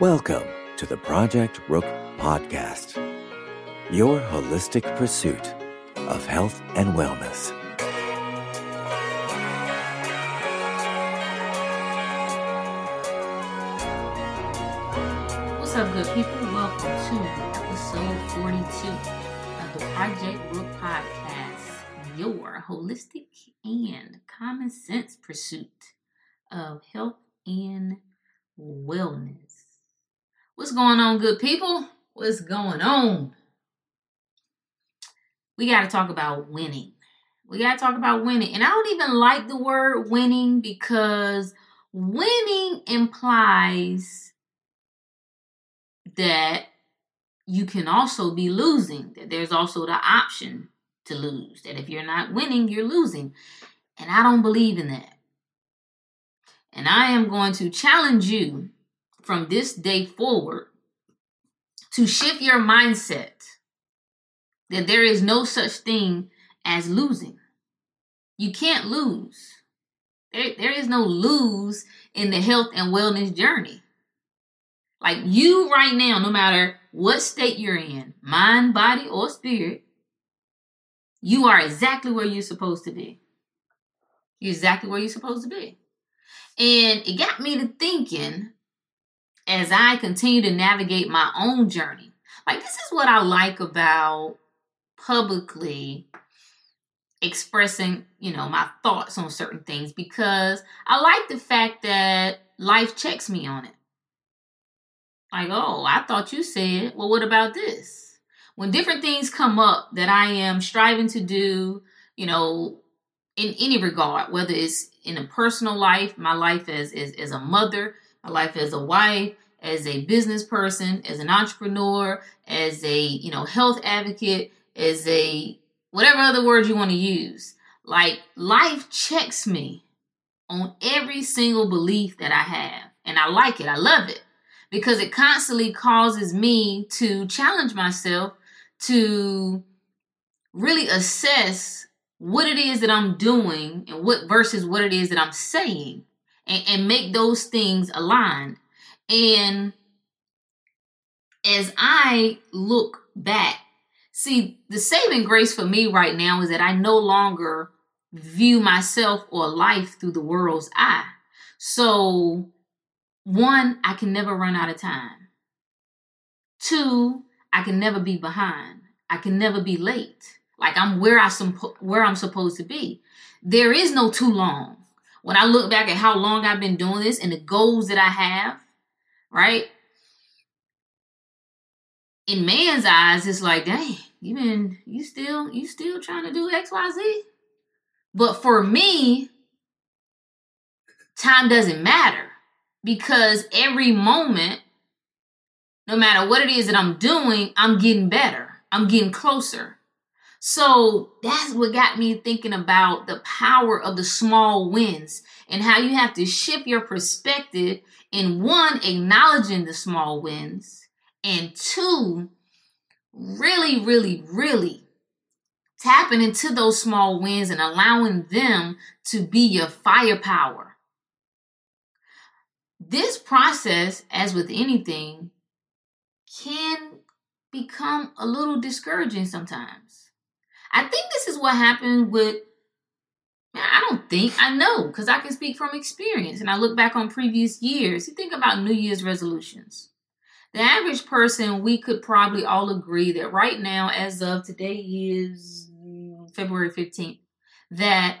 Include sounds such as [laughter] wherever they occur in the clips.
Welcome to the Project Rook Podcast, your holistic pursuit of health and wellness. What's up, good people? Welcome to episode 42 of the Project Rook Podcast, your holistic and common sense pursuit of health and wellness. What's going on, good people? What's going on? We got to talk about winning. We got to talk about winning. And I don't even like the word winning because winning implies that you can also be losing, that there's also the option to lose, that if you're not winning, you're losing. And I don't believe in that. And I am going to challenge you from this day forward to shift your mindset that there is no such thing as losing. You can't lose. There, there is no lose in the health and wellness journey. Like you right now, no matter what state you're in, mind, body, or spirit, you are exactly where you're supposed to be. You're exactly where you're supposed to be. And it got me to thinking as I continue to navigate my own journey. Like, this is what I like about publicly expressing, you know, my thoughts on certain things because I like the fact that life checks me on it. Like, oh, I thought you said, well, what about this? When different things come up that I am striving to do, you know, in any regard, whether it's in a personal life, my life as, as, as a mother, my life as a wife, as a business person, as an entrepreneur, as a, you know, health advocate, as a whatever other words you want to use. Like life checks me on every single belief that I have. And I like it. I love it because it constantly causes me to challenge myself to really assess what it is that I'm doing and what versus what it is that I'm saying and, and make those things aligned. And as I look back, see, the saving grace for me right now is that I no longer view myself or life through the world's eye. So, one, I can never run out of time. Two, I can never be behind. I can never be late. Like I'm where I where I'm supposed to be. There is no too long. When I look back at how long I've been doing this and the goals that I have, right? In man's eyes, it's like, dang, you been you still you still trying to do XYZ? But for me, time doesn't matter because every moment, no matter what it is that I'm doing, I'm getting better. I'm getting closer. So that's what got me thinking about the power of the small wins and how you have to shift your perspective in one, acknowledging the small wins, and two, really, really, really tapping into those small wins and allowing them to be your firepower. This process, as with anything, can become a little discouraging sometimes I think this is what happened with. I don't think I know because I can speak from experience, and I look back on previous years. You think about New Year's resolutions. The average person, we could probably all agree that right now, as of today, is February fifteenth, that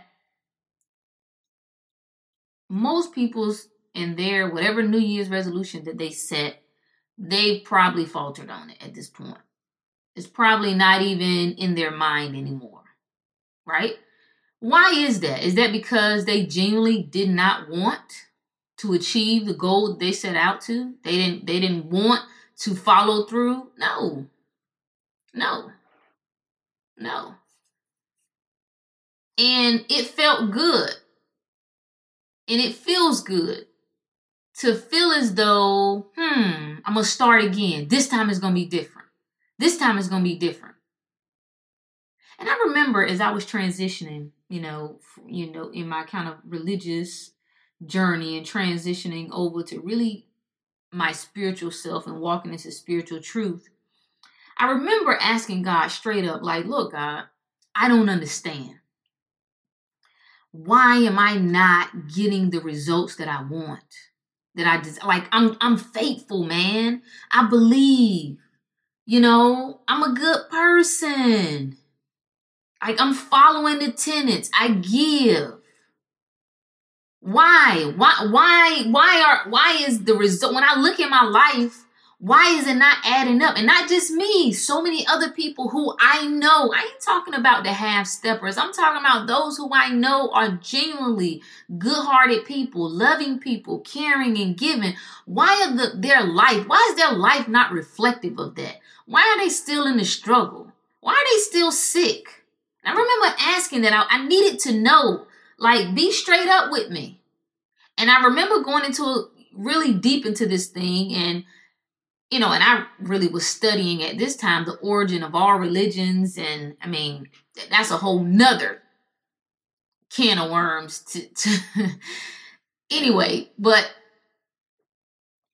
most people's in their whatever New Year's resolution that they set, they probably faltered on it at this point is probably not even in their mind anymore. Right? Why is that? Is that because they genuinely did not want to achieve the goal they set out to? They didn't they didn't want to follow through? No. No. No. And it felt good. And it feels good to feel as though, hmm, I'm going to start again. This time is going to be different. This time is going to be different. And I remember as I was transitioning, you know, you know, in my kind of religious journey and transitioning over to really my spiritual self and walking into spiritual truth, I remember asking God straight up, like, look, God, I don't understand. Why am I not getting the results that I want? That I just like I'm I'm faithful, man. I believe. You know, I'm a good person. Like I'm following the tenets. I give. Why? Why why why are why is the result when I look at my life why is it not adding up? And not just me, so many other people who I know. I ain't talking about the half steppers. I'm talking about those who I know are genuinely good hearted people, loving people, caring and giving. Why are the, their life, why is their life not reflective of that? Why are they still in the struggle? Why are they still sick? I remember asking that. I, I needed to know, like, be straight up with me. And I remember going into really deep into this thing and you know, and I really was studying at this time the origin of all religions, and I mean, that's a whole nother can of worms to, to [laughs] anyway, but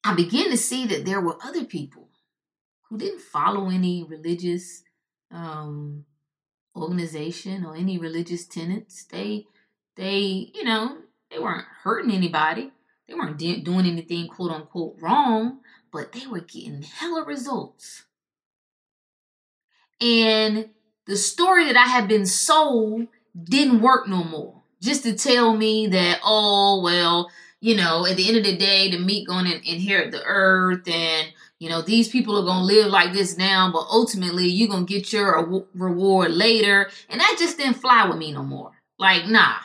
I began to see that there were other people who didn't follow any religious um, organization or any religious tenets. They, they, you know, they weren't hurting anybody. They weren't de- doing anything quote unquote wrong, but they were getting hella results. And the story that I had been sold didn't work no more. Just to tell me that, oh, well, you know, at the end of the day, the meat going to inherit the earth and, you know, these people are going to live like this now, but ultimately you're going to get your reward later. And that just didn't fly with me no more. Like, nah,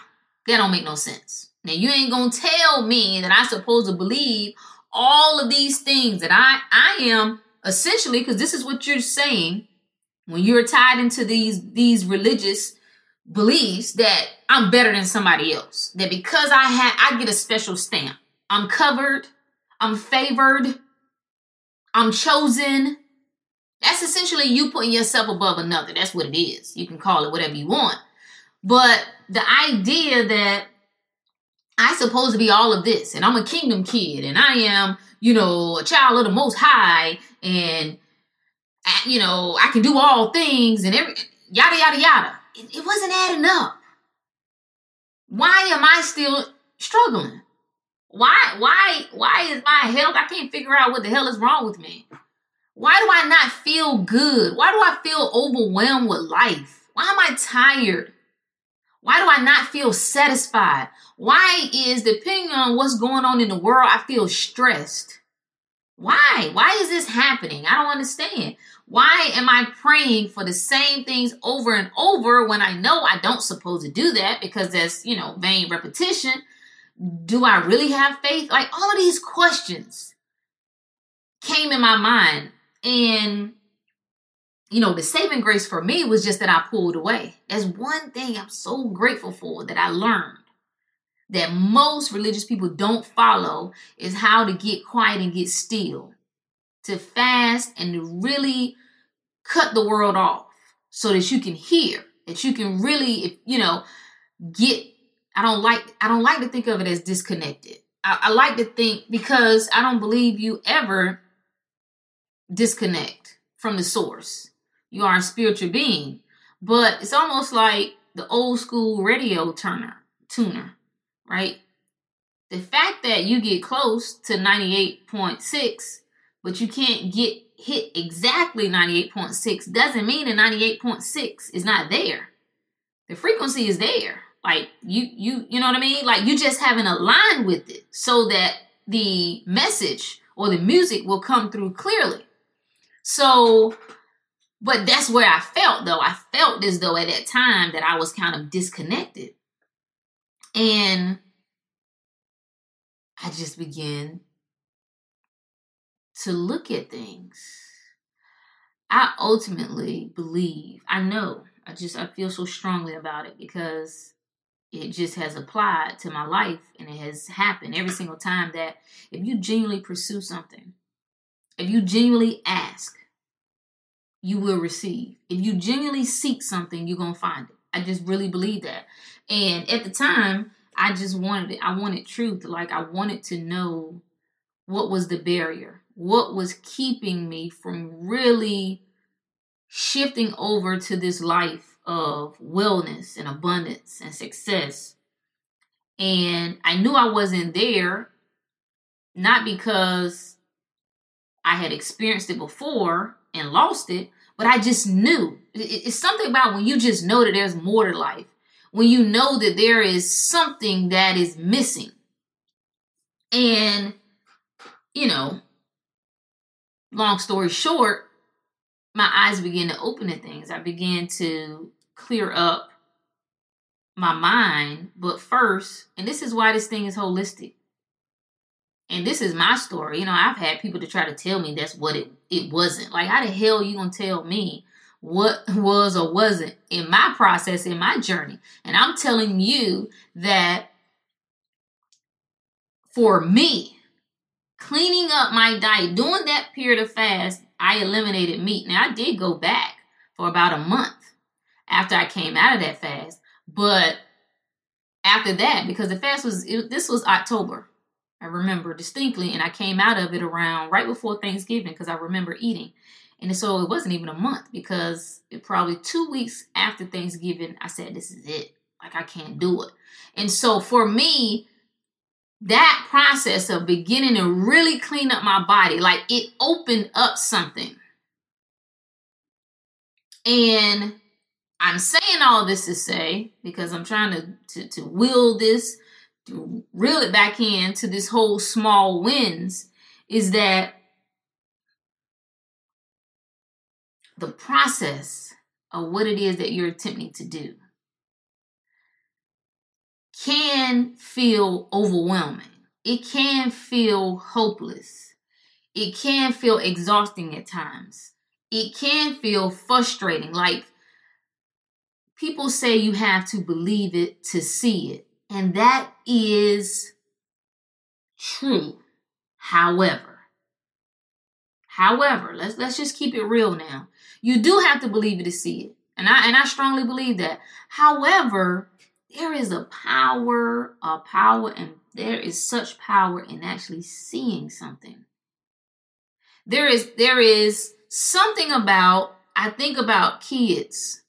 that don't make no sense. Now, you ain't going to tell me that I'm supposed to believe all of these things that I I am essentially because this is what you're saying when you're tied into these these religious beliefs that I'm better than somebody else. That because I had I get a special stamp. I'm covered, I'm favored, I'm chosen. That's essentially you putting yourself above another. That's what it is. You can call it whatever you want. But the idea that I supposed to be all of this, and I'm a kingdom kid, and I am, you know, a child of the Most High, and you know, I can do all things, and every yada yada yada. It, it wasn't adding up. Why am I still struggling? Why, why, why is my health? I can't figure out what the hell is wrong with me. Why do I not feel good? Why do I feel overwhelmed with life? Why am I tired? Why do I not feel satisfied? Why is, depending on what's going on in the world, I feel stressed? Why? Why is this happening? I don't understand. Why am I praying for the same things over and over when I know I don't supposed to do that because that's, you know, vain repetition? Do I really have faith? Like all of these questions came in my mind and you know, the saving grace for me was just that I pulled away. That's one thing I'm so grateful for that I learned that most religious people don't follow is how to get quiet and get still, to fast and to really cut the world off so that you can hear, that you can really, you know, get. I don't like. I don't like to think of it as disconnected. I, I like to think because I don't believe you ever disconnect from the source you are a spiritual being. But it's almost like the old school radio turner tuner, right? The fact that you get close to 98.6, but you can't get hit exactly 98.6 doesn't mean that 98.6 is not there. The frequency is there. Like you you you know what I mean? Like you just haven't aligned with it so that the message or the music will come through clearly. So but that's where I felt though. I felt as though at that time that I was kind of disconnected. And I just began to look at things. I ultimately believe, I know, I just I feel so strongly about it because it just has applied to my life and it has happened every single time that if you genuinely pursue something, if you genuinely ask, you will receive. If you genuinely seek something, you're going to find it. I just really believe that. And at the time, I just wanted it. I wanted truth. Like I wanted to know what was the barrier? What was keeping me from really shifting over to this life of wellness and abundance and success? And I knew I wasn't there, not because I had experienced it before and lost it, but I just knew. It's something about when you just know that there's more to life, when you know that there is something that is missing. And, you know, long story short, my eyes began to open to things. I began to clear up my mind. But first, and this is why this thing is holistic. And this is my story. You know, I've had people to try to tell me that's what it, it wasn't. Like, how the hell you gonna tell me what [laughs] was or wasn't in my process, in my journey? And I'm telling you that for me, cleaning up my diet, during that period of fast, I eliminated meat. Now I did go back for about a month after I came out of that fast. But after that, because the fast was it, this was October, I remember distinctly, and I came out of it around right before Thanksgiving because I remember eating. And so it wasn't even a month because it probably two weeks after Thanksgiving, I said, This is it. Like, I can't do it. And so for me, that process of beginning to really clean up my body, like it opened up something. And I'm saying all this to say, because I'm trying to, to, to will this, to reel it back in to this whole small wins, is that the process of what it is that you're attempting to do can feel overwhelming. It can feel hopeless. It can feel exhausting at times. It can feel frustrating. Like people say you have to believe it to see it. And that is true. However, however, let's let's just keep it real now. You do have to believe it to see it. And I and I strongly believe that. However, there is a power, a power, and there is such power in actually seeing something. There is there is something about I think about kids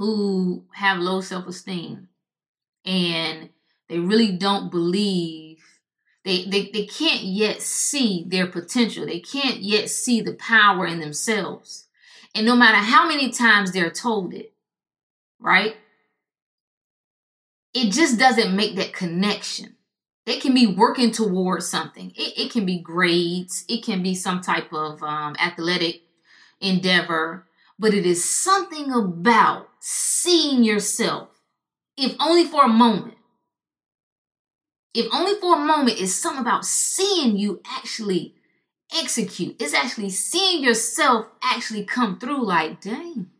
who have low self-esteem and they really don't believe they, they they can't yet see their potential. They can't yet see the power in themselves. And no matter how many times they're told it, right? it just doesn't make that connection. They can be working towards something. It, it can be grades, it can be some type of um, athletic endeavor, but it is something about seeing yourself, if only for a moment. If only for a moment, it's something about seeing you actually execute. It's actually seeing yourself actually come through like, dang,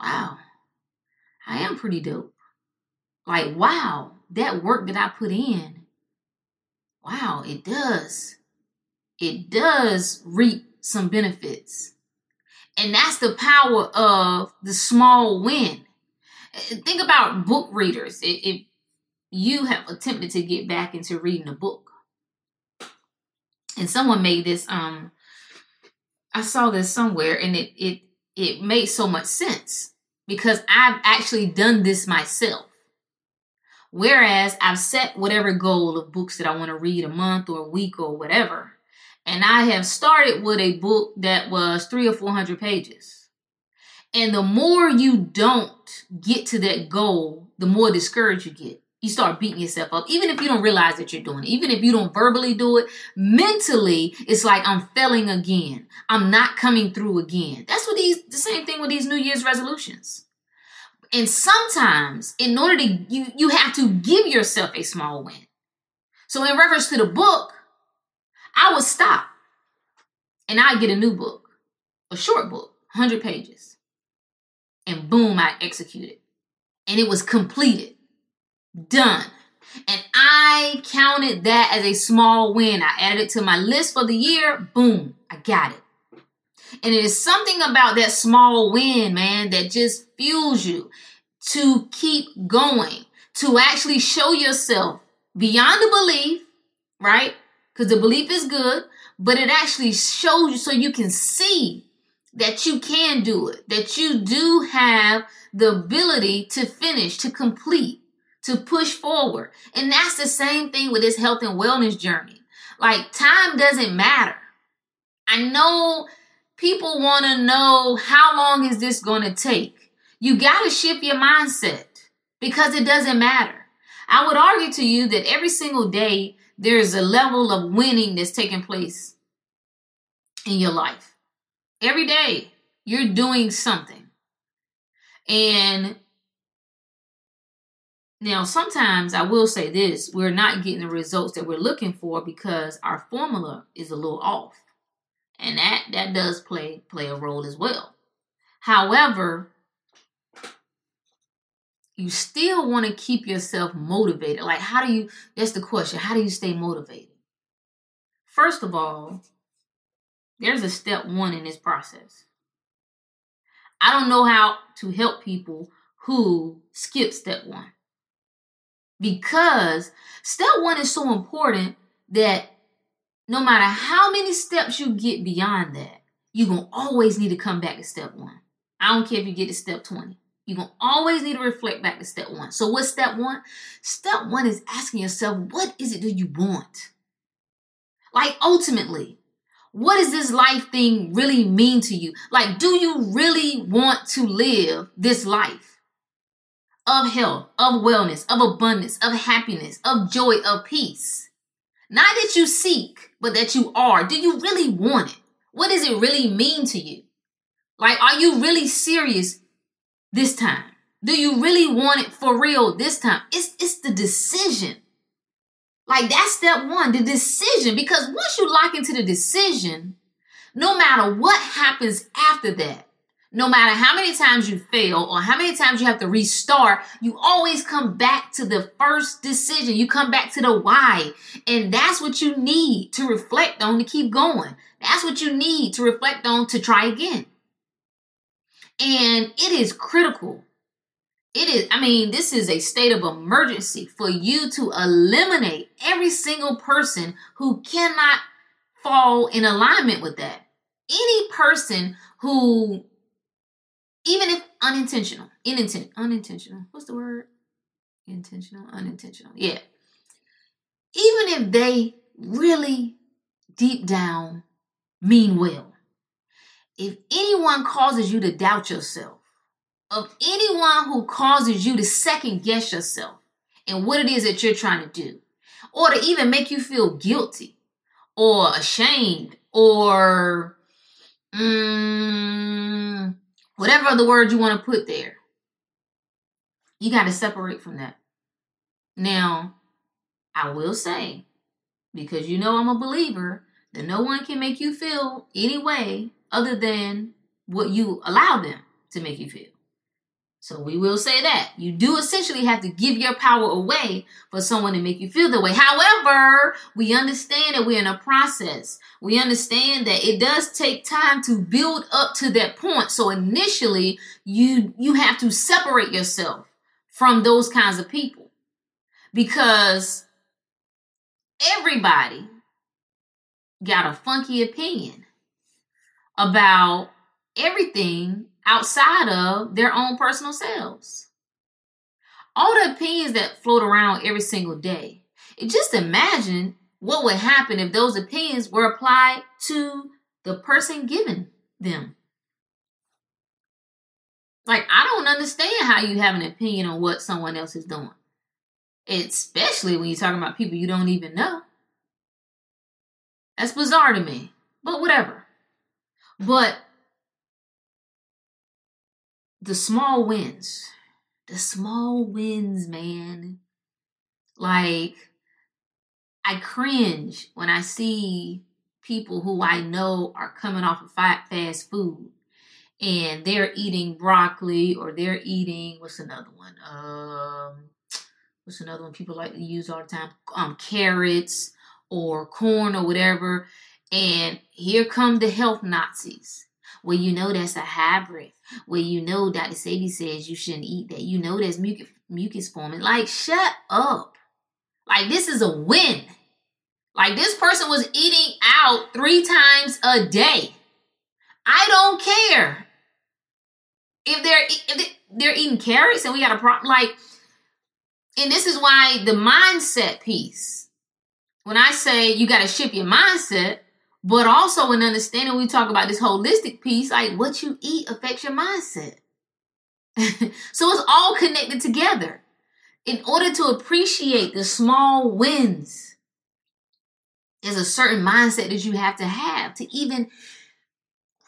wow, I am pretty dope like, wow, that work that I put in, wow, it does. It does reap some benefits. And that's the power of the small win. Think about book readers. If you have attempted to get back into reading a book, and someone made this, um, I saw this somewhere, and it it it made so much sense because I've actually done this myself. Whereas I've set whatever goal of books that I want to read a month or a week or whatever. And I have started with a book that was three or 400 pages. And the more you don't get to that goal, the more discouraged you get. You start beating yourself up, even if you don't realize that you're doing it, even if you don't verbally do it, mentally, it's like I'm failing again. I'm not coming through again. That's what these, the same thing with these New Year's resolutions. And sometimes, in order to you, you have to give yourself a small win. So, in reference to the book, I would stop and I'd get a new book, a short book, 100 pages. And boom, I executed. And it was completed, done. And I counted that as a small win. I added it to my list for the year. Boom, I got it. And it is something about that small win, man, that just fuels you to keep going, to actually show yourself beyond the belief right? Because the belief is good, but it actually shows you so you can see that you can do it, that you do have the ability to finish, to complete, to push forward. And that's the same thing with this health and wellness journey. Like, time doesn't matter. I know people want to know how long is this going to take. You got to shift your mindset because it doesn't matter. I would argue to you that every single day there's a level of winning that's taking place in your life. Every day you're doing something. And now, sometimes I will say this we're not getting the results that we're looking for because our formula is a little off. And that, that does play, play a role as well. However, you still want to keep yourself motivated. Like, how do you, that's the question, how do you stay motivated? First of all, there's a step one in this process. I don't know how to help people who skip step one. Because step one is so important that no matter how many steps you get beyond that, you're going to always need to come back to step one. I don't care if you get to step 20. You're going to always need to reflect back to step one. So, what's step one? Step one is asking yourself, what is it that you want? Like, ultimately, what does this life thing really mean to you? Like, do you really want to live this life of health, of wellness, of abundance, of happiness, of joy, of peace? Not that you seek, but that you are. Do you really want it? What does it really mean to you? Like, are you really serious this time? Do you really want it for real this time? It's, it's the decision. Like that's step one, the decision. Because once you lock into the decision, no matter what happens after that, no matter how many times you fail or how many times you have to restart, you always come back to the first decision. You come back to the why. And that's what you need to reflect on to keep going. That's what you need to reflect on to try again. And it is critical it is, I mean, this is a state of emergency for you to eliminate every single person who cannot fall in alignment with that. Any person who, even if unintentional, unintentional, unintentional, what's the word? Intentional, unintentional. Yeah. Even if they really deep down mean well, if anyone causes you to doubt yourself, of anyone who causes you to second guess yourself and what it is that you're trying to do, or to even make you feel guilty or ashamed or mm, whatever other word you want to put there. You got to separate from that. Now, I will say, because you know I'm a believer, that no one can make you feel any way other than what you allow them to make you feel. So we will say that. You do essentially have to give your power away for someone to make you feel the way. However, we understand that we're in a process. We understand that it does take time to build up to that point. So initially, you you have to separate yourself from those kinds of people. Because everybody got a funky opinion about everything outside of their own personal selves. All the opinions that float around every single day. Just imagine what would happen if those opinions were applied to the person giving them. Like, I don't understand how you have an opinion on what someone else is doing, especially when you're talking about people you don't even know. That's bizarre to me, but whatever. But the small wins. The small wins, man. Like, I cringe when I see people who I know are coming off of fast food and they're eating broccoli or they're eating what's another one? Um, what's another one people like to use all the time? Um, carrots or corn or whatever. And here come the health Nazis. Well, you know that's a hybrid Well, you know Dr. Sebi says you shouldn't eat that. You know there's mucus, mucus forming. Like, shut up. Like, this is a win. Like this person was eating out three times a day. I don't care if they're if they're eating carrots and we got a problem. Like, and this is why the mindset piece. When I say you got to shift your mindset, but also in understanding, we talk about this holistic piece. Like what you eat affects your mindset. [laughs] so it's all connected together. In order to appreciate the small wins, there's a certain mindset that you have to have to even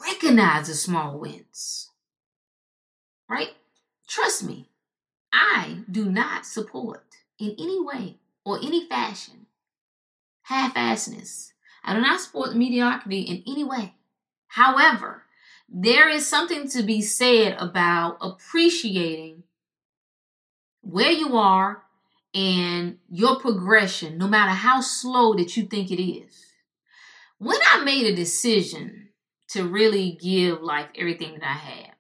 recognize the small wins. Right? Trust me, I do not support in any way or any fashion half assedness. I do not support mediocrity in any way. However, there is something to be said about appreciating where you are and your progression, no matter how slow that you think it is. When I made a decision to really give life everything that I have,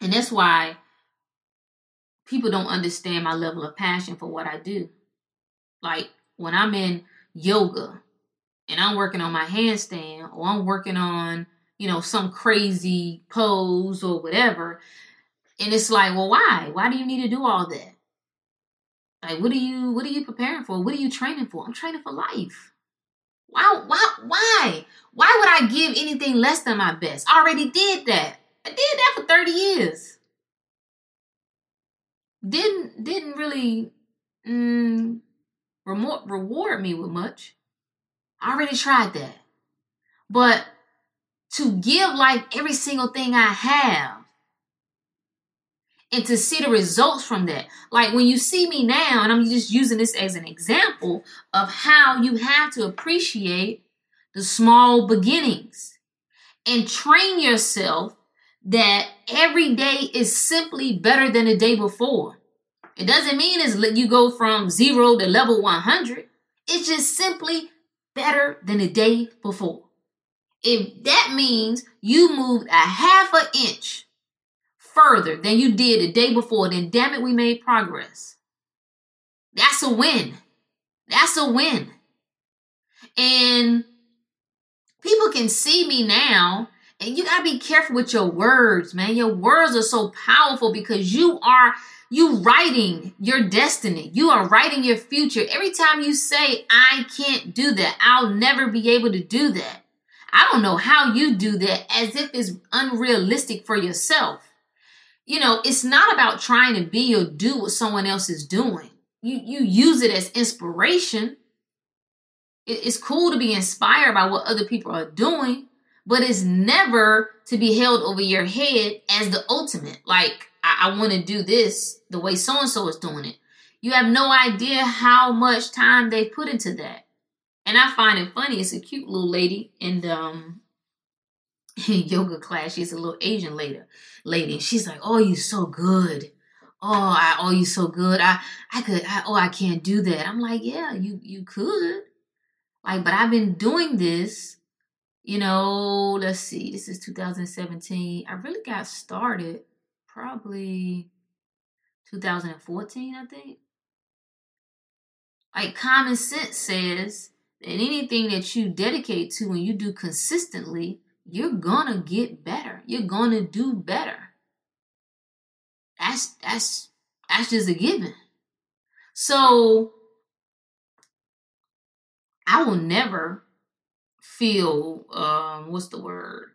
and that's why people don't understand my level of passion for what I do. Like when I'm in yoga and I'm working on my handstand or I'm working on, you know, some crazy pose or whatever, and it's like, well, why? Why do you need to do all that? Like, what are you what are you preparing for? What are you training for? I'm training for life. Why why why? Why would I give anything less than my best? I already did that. I did that for 30 years. Didn't didn't really mm, reward me with much. I already tried that. But to give like every single thing I have and to see the results from that. Like when you see me now, and I'm just using this as an example of how you have to appreciate the small beginnings and train yourself that every day is simply better than the day before. It doesn't mean it's you go from zero to level 100. It's just simply better than the day before. If that means you moved a half an inch further than you did the day before, then damn it, we made progress. That's a win. That's a win. And people can see me now, and you gotta be careful with your words, man. Your words are so powerful because you are you writing your destiny. You are writing your future. Every time you say, I can't do that, I'll never be able to do that. I don't know how you do that as if it's unrealistic for yourself. You know, it's not about trying to be or do what someone else is doing. You you use it as inspiration. It's cool to be inspired by what other people are doing, but it's never to be held over your head as the ultimate. Like I, I want to do this the way so and so is doing it. You have no idea how much time they put into that. And I find it funny. It's a cute little lady in um [laughs] yoga class. She's a little Asian lady. Lady, she's like, "Oh, you're so good. Oh, I oh you're so good. I I could. I, oh, I can't do that." I'm like, "Yeah, you you could." Like, but I've been doing this. You know, let's see. This is 2017. I really got started probably 2014, I think. Like common sense says that anything that you dedicate to and you do consistently, you're gonna get better. You're gonna do better. That's that's that's just a given. So I will never feel um what's the word?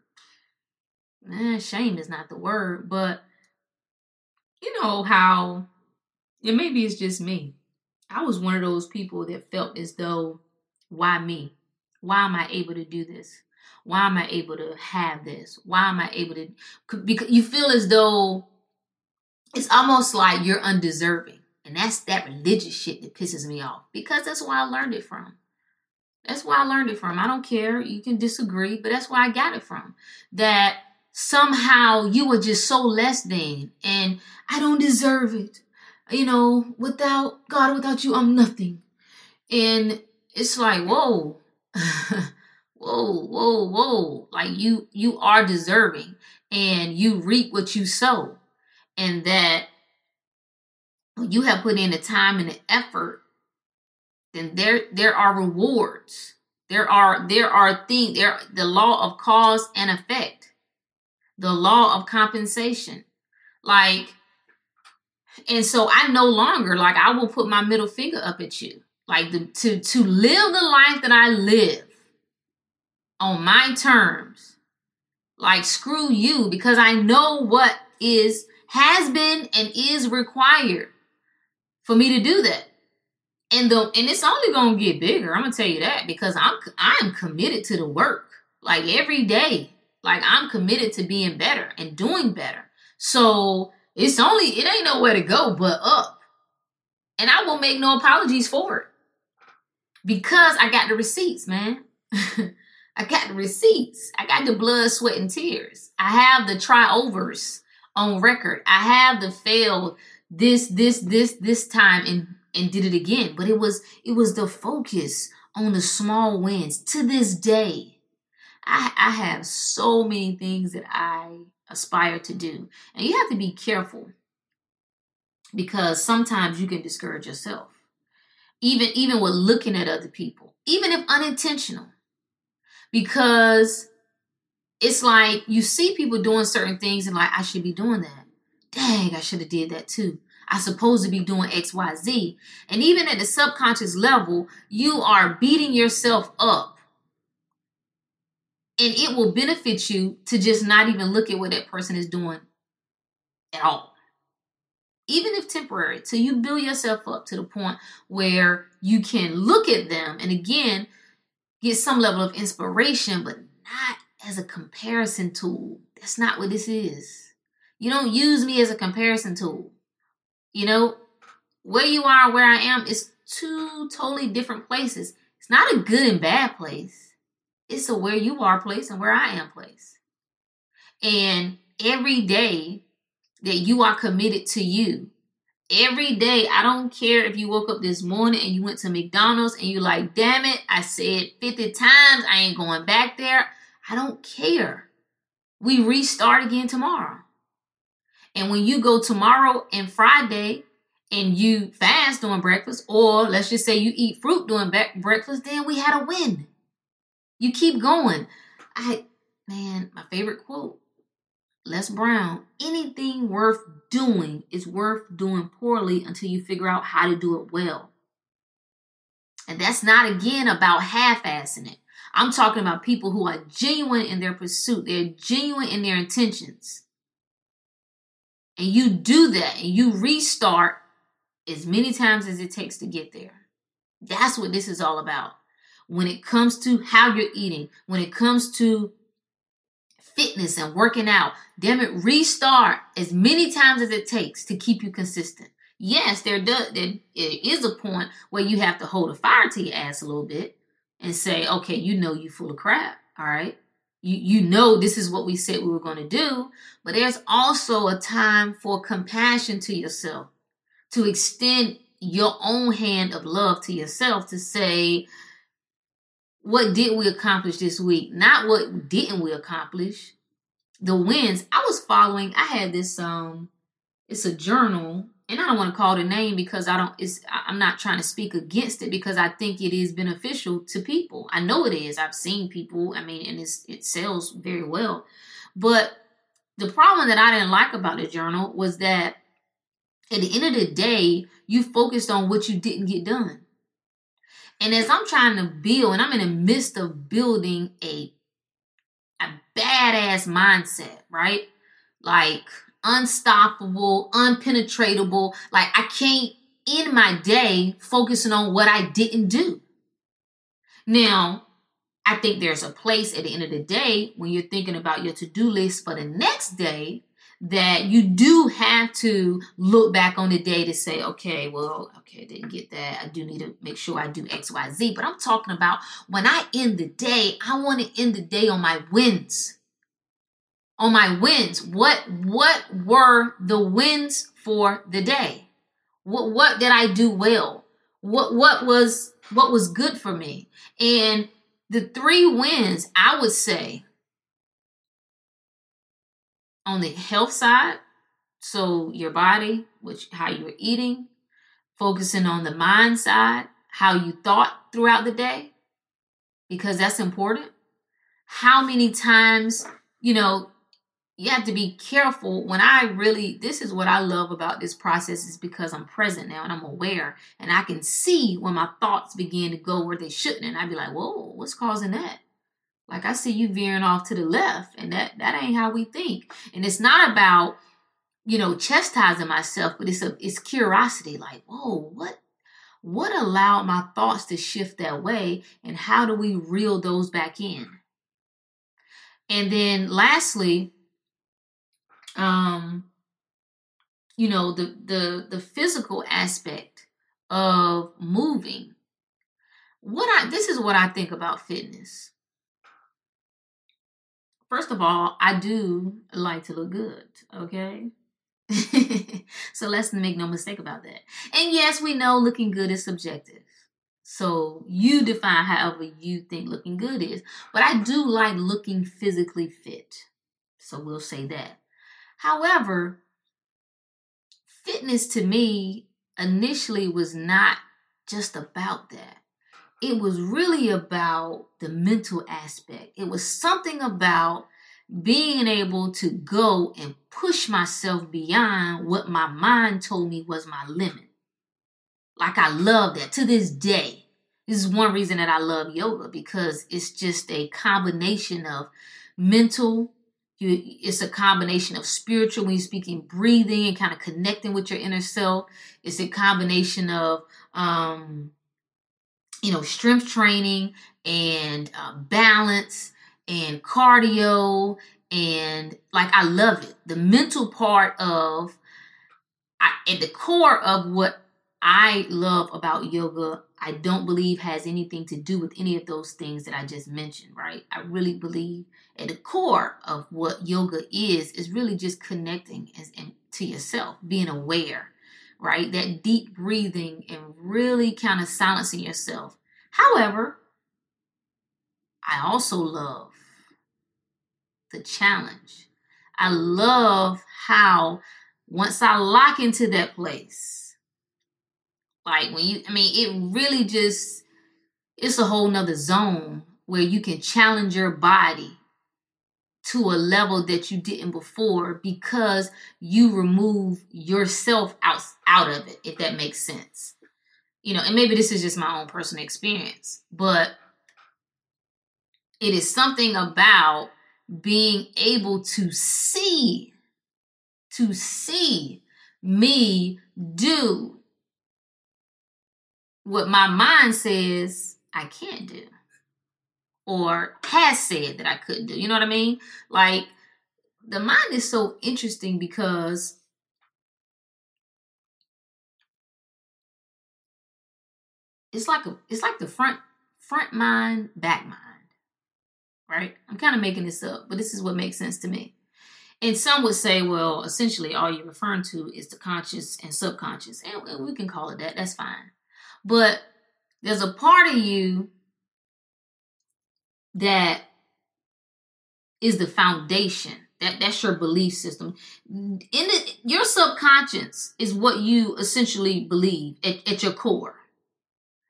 Eh, shame is not the word, but you know how, and maybe it's just me. I was one of those people that felt as though, why me? Why am I able to do this? Why am I able to have this? Why am I able to? Because you feel as though it's almost like you're undeserving. And that's that religious shit that pisses me off because that's where I learned it from. That's where I learned it from. I don't care. You can disagree, but that's where I got it from. That somehow you were just so less than and I don't deserve it. You know, without God, without you, I'm nothing. And it's like, whoa, [laughs] whoa, whoa, whoa. Like you, you are deserving and you reap what you sow. And that you have put in the time and the effort then there there are rewards. There are there are things there the law of cause and effect. The law of compensation. Like and so I no longer like I will put my middle finger up at you. Like the, to to live the life that I live on my terms. Like screw you because I know what is has been and is required for me to do that. And the and it's only gonna get bigger. I'm gonna tell you that because I'm I'm committed to the work. Like every day. Like I'm committed to being better and doing better. So it's only it ain't nowhere to go but up. And I will make no apologies for it. Because I got the receipts, man. [laughs] I got the receipts. I got the blood, sweat, and tears. I have the try overs on record. I have the failed this, this, this, this time and and did it again. But it was it was the focus on the small wins. To this day, I, I have so many things that I aspire to do. And you have to be careful because sometimes you can discourage yourself. Even even with looking at other people, even if unintentional. Because it's like you see people doing certain things and like I should be doing that. Dang, I should have did that too. I supposed to be doing XYZ. And even at the subconscious level, you are beating yourself up. And it will benefit you to just not even look at what that person is doing at all. Even if temporary, till you build yourself up to the point where you can look at them and again get some level of inspiration, but not as a comparison tool. That's not what this is. You don't use me as a comparison tool. You know, where you are where I am is two totally different places. It's not a good and bad place. It's a where you are place and where I am place. And every day that you are committed to you, every day, I don't care if you woke up this morning and you went to McDonald's and you like, damn it, I said 50 times I ain't going back there. I don't care. We restart again tomorrow. And when you go tomorrow and Friday and you fast during breakfast, or let's just say you eat fruit during breakfast, then we had a win. You keep going. I, man, my favorite quote Les Brown anything worth doing is worth doing poorly until you figure out how to do it well. And that's not again about half assing it. I'm talking about people who are genuine in their pursuit, they're genuine in their intentions and you do that and you restart as many times as it takes to get there. That's what this is all about. When it comes to how you're eating, when it comes to fitness and working out, damn it, restart as many times as it takes to keep you consistent. Yes, there does there is a point where you have to hold a fire to your ass a little bit and say, okay, you know you full of crap. All right you, you know this is what we said we were going to do but there's also a time for compassion to yourself to extend your own hand of love to yourself to say what did we accomplish this week not what didn't we accomplish the wins i was following i had this um it's a journal and I don't want to call the name because I don't it's I'm not trying to speak against it because I think it is beneficial to people. I know it is. I've seen people, I mean, and it's it sells very well. But the problem that I didn't like about the journal was that at the end of the day, you focused on what you didn't get done. And as I'm trying to build, and I'm in the midst of building a a badass mindset, right? Like unstoppable, unpenetratable. Like I can't end my day focusing on what I didn't do. Now, I think there's a place at the end of the day when you're thinking about your to do list for the next day that you do have to look back on the day to say, okay, well, okay, didn't get that. I do need to make sure I do X, Y, Z. But I'm talking about when I end the day, I want to end the day on my wins on my wins. What what were the wins for the day? What what did I do well? What what was what was good for me? And the three wins, I would say, on the health side, so your body, which how you're eating, focusing on the mind side, how you thought throughout the day because that's important. How many times, you know, you have to be careful when I really this is what I love about this process is because I'm present now and I'm aware and I can see when my thoughts begin to go where they shouldn't and I'd be like, whoa, what's causing that? Like I see you veering off to the left and that that ain't how we think. And it's not about, you know, chastising myself, but it's a it's curiosity, like, whoa, what what allowed my thoughts to shift that way and how do we reel those back in? And then lastly, um, you know, the the the physical aspect of moving. What I this is what I think about fitness. First of all, I do like to look good, okay? [laughs] so let's make no mistake about that. And yes, we know looking good is subjective. So you define however you think looking good is. But I do like looking physically fit. So we'll say that. However, fitness to me initially was not just about that. It was really about the mental aspect. It was something about being able to go and push myself beyond what my mind told me was my limit. Like I love that to this day. This is one reason that I love yoga because it's just a combination of mental, you, it's a combination of spiritual when you're speaking breathing and kind of connecting with your inner self. It's a combination of um, you know, strength training and uh, balance and cardio and like I love it. The mental part of I, at the core of what I love about yoga, I don't believe has anything to do with any of those things that I just mentioned, right? I really believe at the core of what yoga is is really just connecting and to yourself, being aware, right? That deep breathing and really kind of silencing yourself. However, I also love the challenge. I love how once I lock into that place, like when you, I mean, it really just, it's a whole nother zone where you can challenge your body to a level that you didn't before because you remove yourself out out of it if that makes sense. You know and maybe this is just my own personal experience but it is something about being able to see, to see me do what my mind says I can't do or has said that I couldn't do. You know what I mean? Like the mind is so interesting because it's like a it's like the front front mind, back mind right? I'm kind of making this up, but this is what makes sense to me. And some would say, well, essentially, all you're referring to is the conscious and subconscious, and we can call it that. That's fine. But there's a part of you that is the foundation. That that's your belief system. In the, your subconscious is what you essentially believe at, at your core.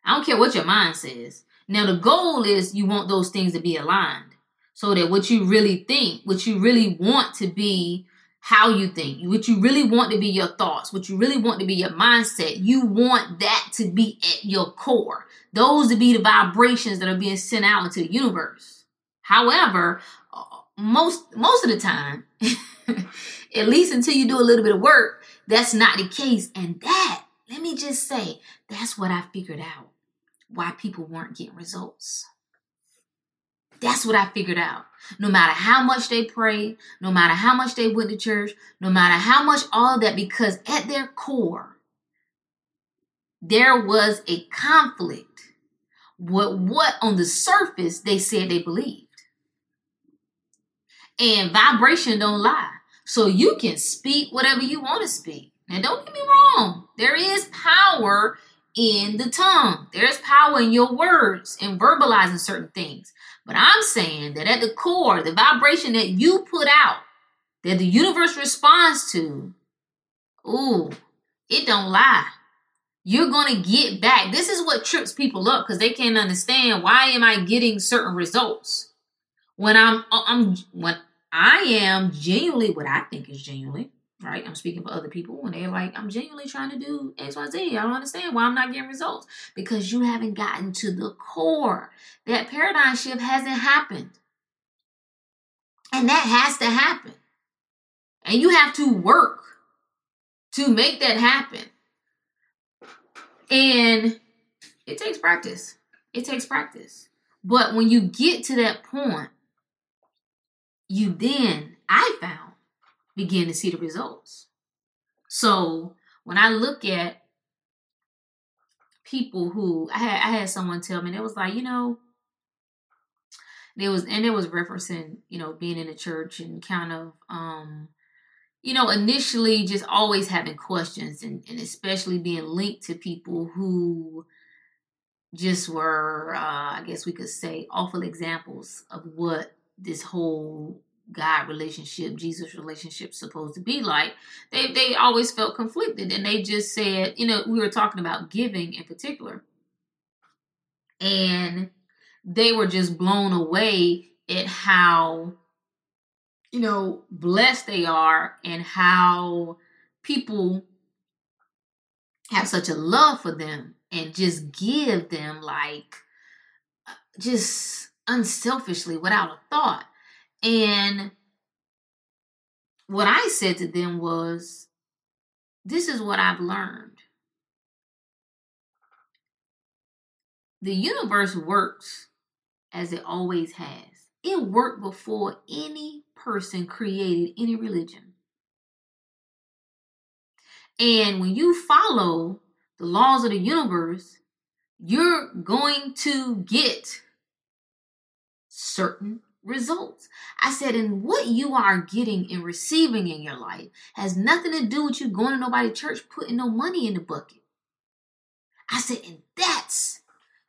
I don't care what your mind says. Now the goal is you want those things to be aligned so that what you really think, what you really want to be how you think, what you really want to be your thoughts, what you really want to be your mindset, you want that to be at your core. Those to be the vibrations that are being sent out into the universe. However, most most of the time, [laughs] at least until you do a little bit of work, that's not the case. And that, let me just say, that's what I figured out why people weren't getting results. That's what I figured out. No matter how much they prayed, no matter how much they went to church, no matter how much all of that, because at their core, there was a conflict with what on the surface they said they believed. And vibration don't lie. So you can speak whatever you want to speak. Now, don't get me wrong. There is power in the tongue. There's power in your words and verbalizing certain things. But I'm saying that at the core, the vibration that you put out, that the universe responds to, ooh, it don't lie. you're going to get back. This is what trips people up because they can't understand why am I getting certain results when I'm uh, I'm when I am genuinely what I think is genuinely right. I'm speaking for other people when they're like I'm genuinely trying to do XYZ. I don't understand why I'm not getting results because you haven't gotten to the core. That paradigm shift hasn't happened, and that has to happen, and you have to work to make that happen. And it takes practice. It takes practice. But when you get to that point, you then, I found, begin to see the results. So when I look at people who I had, I had someone tell me, it was like, you know, there was and it was referencing, you know, being in the church and kind of um you know, initially just always having questions and, and especially being linked to people who just were, uh, I guess we could say, awful examples of what this whole God relationship, Jesus relationship supposed to be like. They they always felt conflicted and they just said, you know, we were talking about giving in particular. And they were just blown away at how you know, blessed they are and how people have such a love for them and just give them like uh, just unselfishly without a thought. And what I said to them was, This is what I've learned. The universe works as it always has. It worked before any person created any religion. And when you follow the laws of the universe, you're going to get certain results. I said, and what you are getting and receiving in your life has nothing to do with you going to nobody church putting no money in the bucket. I said, and that's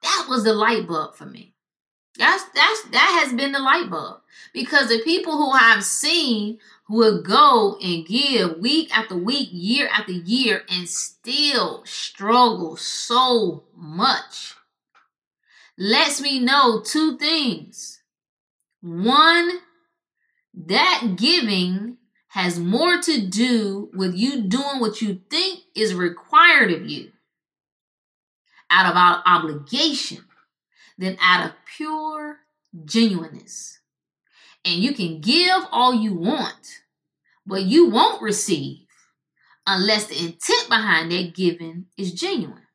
that was the light bulb for me. That's that's that has been the light bulb because the people who I've seen will go and give week after week, year after year, and still struggle so much lets me know two things. One, that giving has more to do with you doing what you think is required of you out of our obligation than out of pure genuineness. And you can give all you want, but you won't receive unless the intent behind that giving is genuine.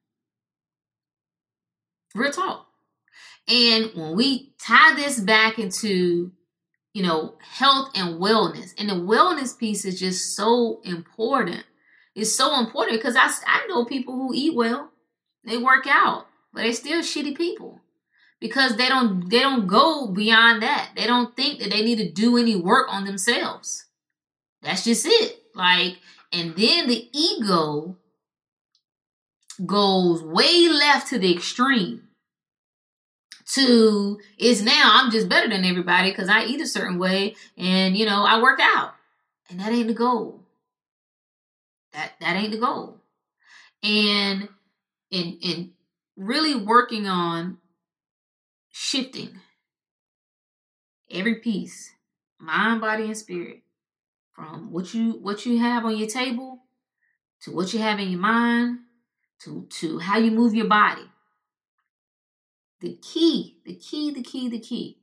Real talk. And when we tie this back into, you know, health and wellness, and the wellness piece is just so important. It's so important because I, I know people who eat well, they work out, but they're still shitty people because they don't they don't go beyond that. They don't think that they need to do any work on themselves. That's just it. Like and then the ego goes way left to the extreme to is now I'm just better than everybody because I eat a certain way and you know I work out. And that ain't the goal. That that ain't the goal. And in in really working on shifting every piece, mind, body, and spirit, from what you what you have on your table to what you have in your mind to to how you move your body. The key, the key, the key, the key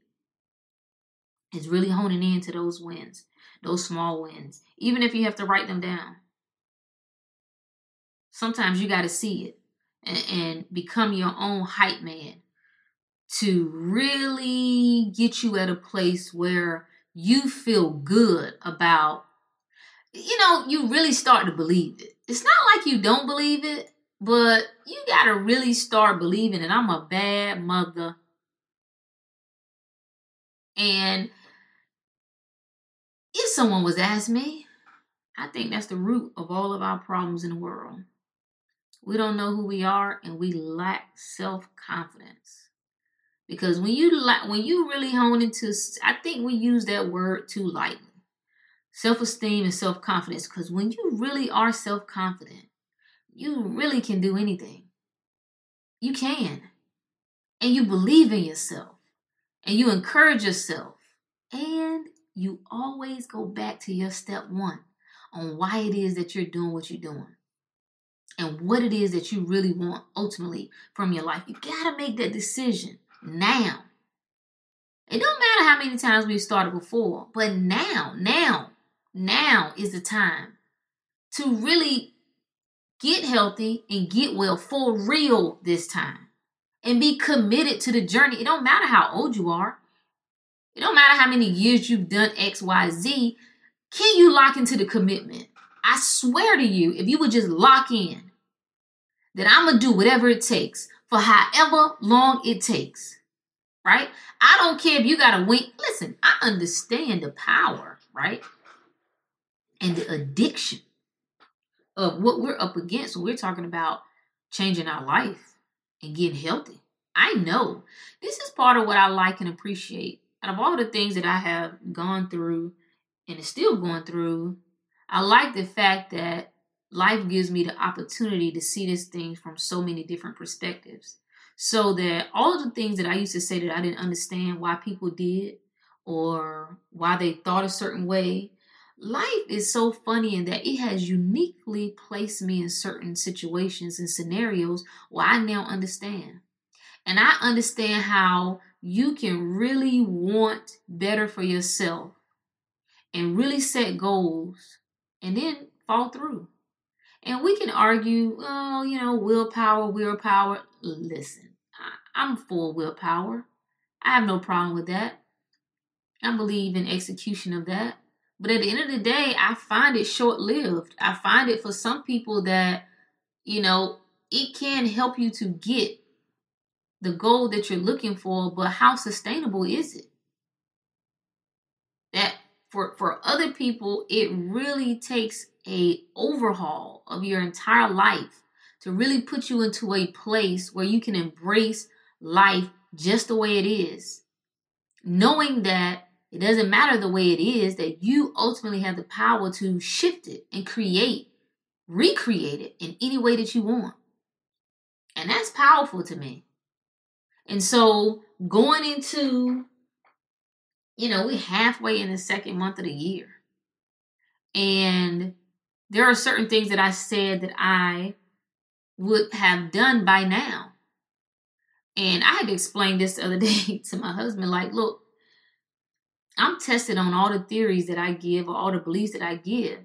is really honing in to those wins, those small wins, even if you have to write them down. Sometimes you got to see it and, and become your own hype man to really get you at a place where you feel good about, you know, you really start to believe it. It's not like you don't believe it, but you got to really start believing it. I'm a bad mother. And if someone was asking me, I think that's the root of all of our problems in the world. We don't know who we are and we lack self confidence. Because when you like when you really hone into I think we use that word too lightly. Self-esteem and self-confidence. Because when you really are self-confident, you really can do anything. You can. And you believe in yourself. And you encourage yourself. And you always go back to your step one on why it is that you're doing what you're doing and what it is that you really want ultimately from your life. You got to make that decision now. It don't matter how many times we've started before, but now, now, now is the time to really get healthy and get well for real this time and be committed to the journey. It don't matter how old you are. It don't matter how many years you've done X, Y, Z. Can you lock into the commitment? I swear to you, if you would just lock in that I'm going to do whatever it takes for however long it takes, right? I don't care if you got to wait. Listen, I understand the power, right? And the addiction of what we're up against when we're talking about changing our life and getting healthy. I know this is part of what I like and appreciate. Out of all the things that I have gone through and is still going through, I like the fact that life gives me the opportunity to see this thing from so many different perspectives. So that all of the things that I used to say that I didn't understand why people did or why they thought a certain way, life is so funny in that it has uniquely placed me in certain situations and scenarios where I now understand. And I understand how you can really want better for yourself and really set goals and then fall through. And we can argue, well, you know, willpower, willpower. Listen, I'm for willpower. I have no problem with that. I believe in execution of that. But at the end of the day, I find it short lived. I find it for some people that, you know, it can help you to get the goal that you're looking for, but how sustainable is it? That for for other people, it really takes a overhaul of your entire life to really put you into a place where you can embrace life just the way it is. Knowing that it doesn't matter the way it is, that you ultimately have the power to shift it and create, recreate it in any way that you want. And that's powerful to me. And so going into, you know, we're halfway in the second month of the year. And there are certain things that I said that I would have done by now. And I had to explain this the other [laughs] day to my husband like, look, I'm tested on all the theories that I give or all the beliefs that I give.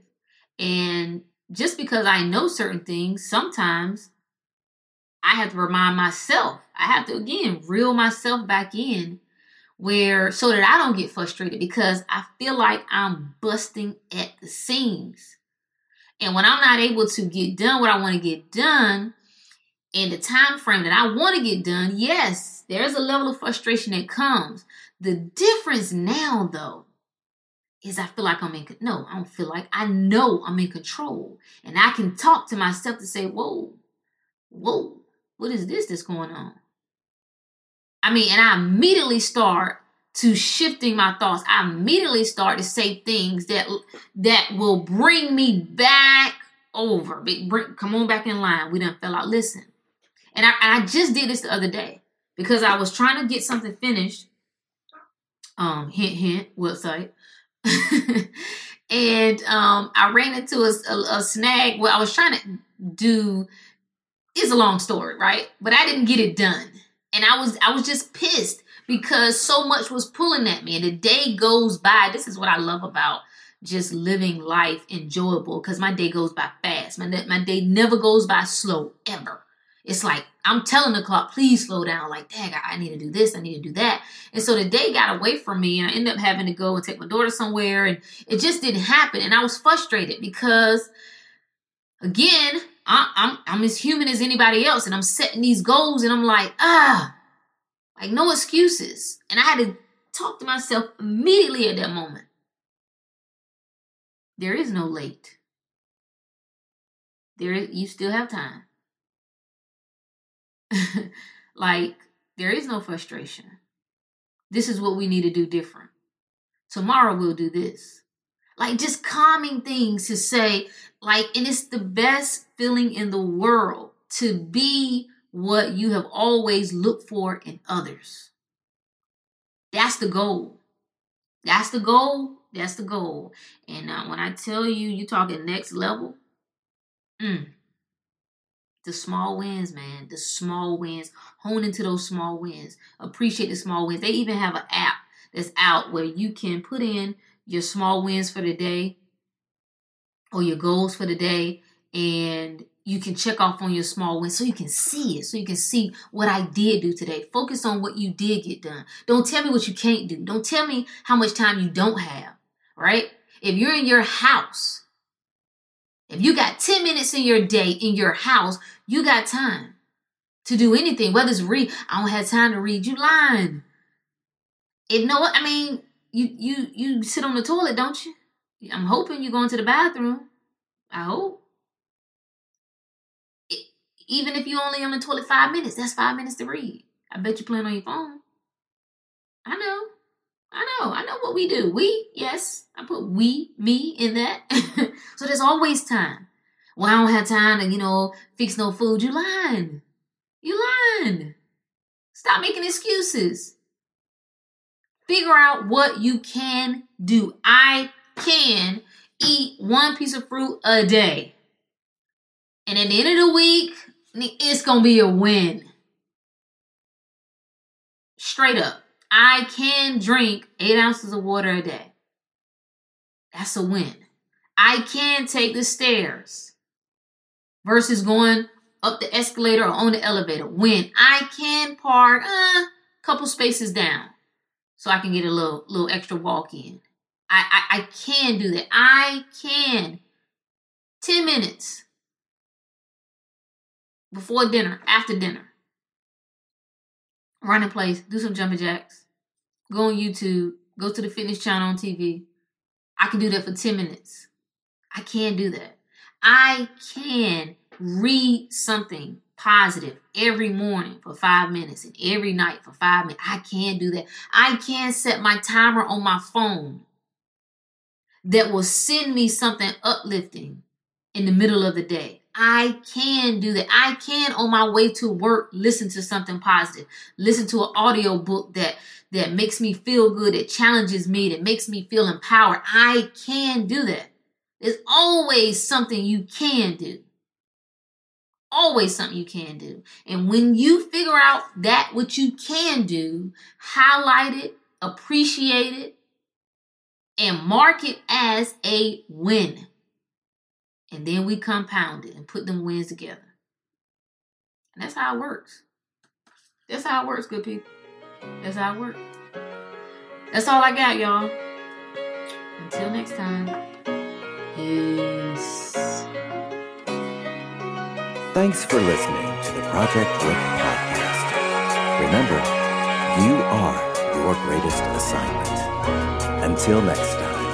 And just because I know certain things, sometimes I have to remind myself. I have to again reel myself back in where so that I don't get frustrated because I feel like I'm busting at the seams. And when I'm not able to get done what I want to get done in the time frame that I want to get done, yes, there's a level of frustration that comes. The difference now, though, is I feel like I'm in. No, I don't feel like I know I'm in control, and I can talk to myself to say, "Whoa, whoa, what is this that's going on?" I mean, and I immediately start to shifting my thoughts. I immediately start to say things that that will bring me back over. Bring, come on back in line. We done fell out. Listen, and I, I just did this the other day because I was trying to get something finished um, hint, hint, website. [laughs] and um, I ran into a, a, a snag. Well, I was trying to do. It's a long story, right? But I didn't get it done, and I was I was just pissed because so much was pulling at me. And the day goes by. This is what I love about just living life enjoyable because my day goes by fast. My, my day never goes by slow ever. It's like I'm telling the clock, please slow down. Like, dang, I, need to do this, I need to do that. And so the day got away from me, and I ended up having to go and take my daughter somewhere, and it just didn't happen. And I was frustrated because, again, I, I'm I'm as human as anybody else, and I'm setting these goals, and I'm like, ah, like no excuses. And I had to talk to myself immediately at that moment. There is no late. There is, you still have time. [laughs] like, there is no frustration. This is what we need to do different. Tomorrow we'll do this. Like, just calming things to say, Like, and it's the best feeling in the world to be what you have always looked for in others. That's the goal. That's the goal. That's the goal. And uh, when I tell you, you're talking next level, mm, the small wins, man. The small wins. Hone into those small wins. Appreciate the small wins. They even have an app that's out where you can put in your small wins for the day or your goals for the day and you can check off on your small wins so you can see it so you can see what i did do today focus on what you did get done don't tell me what you can't do don't tell me how much time you don't have right if you're in your house if you got 10 minutes in your day in your house you got time to do anything whether it's read i don't have time to read you lying if no i mean you you you sit on the toilet don't you i'm hoping you're going to the bathroom i hope even if you only on the toilet five minutes, that's five minutes to read. I bet you playing on your phone. I know. I know. I know what we do. We, yes, I put we, me in that. [laughs] so there's always time. Well, I don't have time to, you know, fix no food. You lying. You lying. Stop making excuses. Figure out what you can do. I can eat one piece of fruit a day. And at the end of the week, it's gonna be a win. Straight up. I can drink eight ounces of water a day. That's a win. I can take the stairs versus going up the escalator or on the elevator. When I can park a uh, couple spaces down so I can get a little little extra walk in. I, I, I can do that. I can. 10 minutes before dinner, after dinner. Run in place, do some jumping jacks, go on YouTube, go to the fitness channel on TV. I can do that for 10 minutes. I can do that. I can read something positive every morning for five minutes and every night for five minutes. I can do that. I can set my timer on my phone that will send me something uplifting in the middle of the day. I can do that. I can on my way to work listen to something positive. Listen to an audio book that that makes me feel good, that challenges me, that makes me feel empowered. I can do that. There's always something you can do. Always something you can do. And when you figure out that what you can do, highlight it, appreciate it, and mark it as a win. And then we compound it and put them wins together. And that's how it works. That's how it works, good people. That's how it works. That's all I got, y'all. Until next time. Peace. Thanks for listening to the Project Rook podcast. Remember, you are your greatest assignment. Until next time.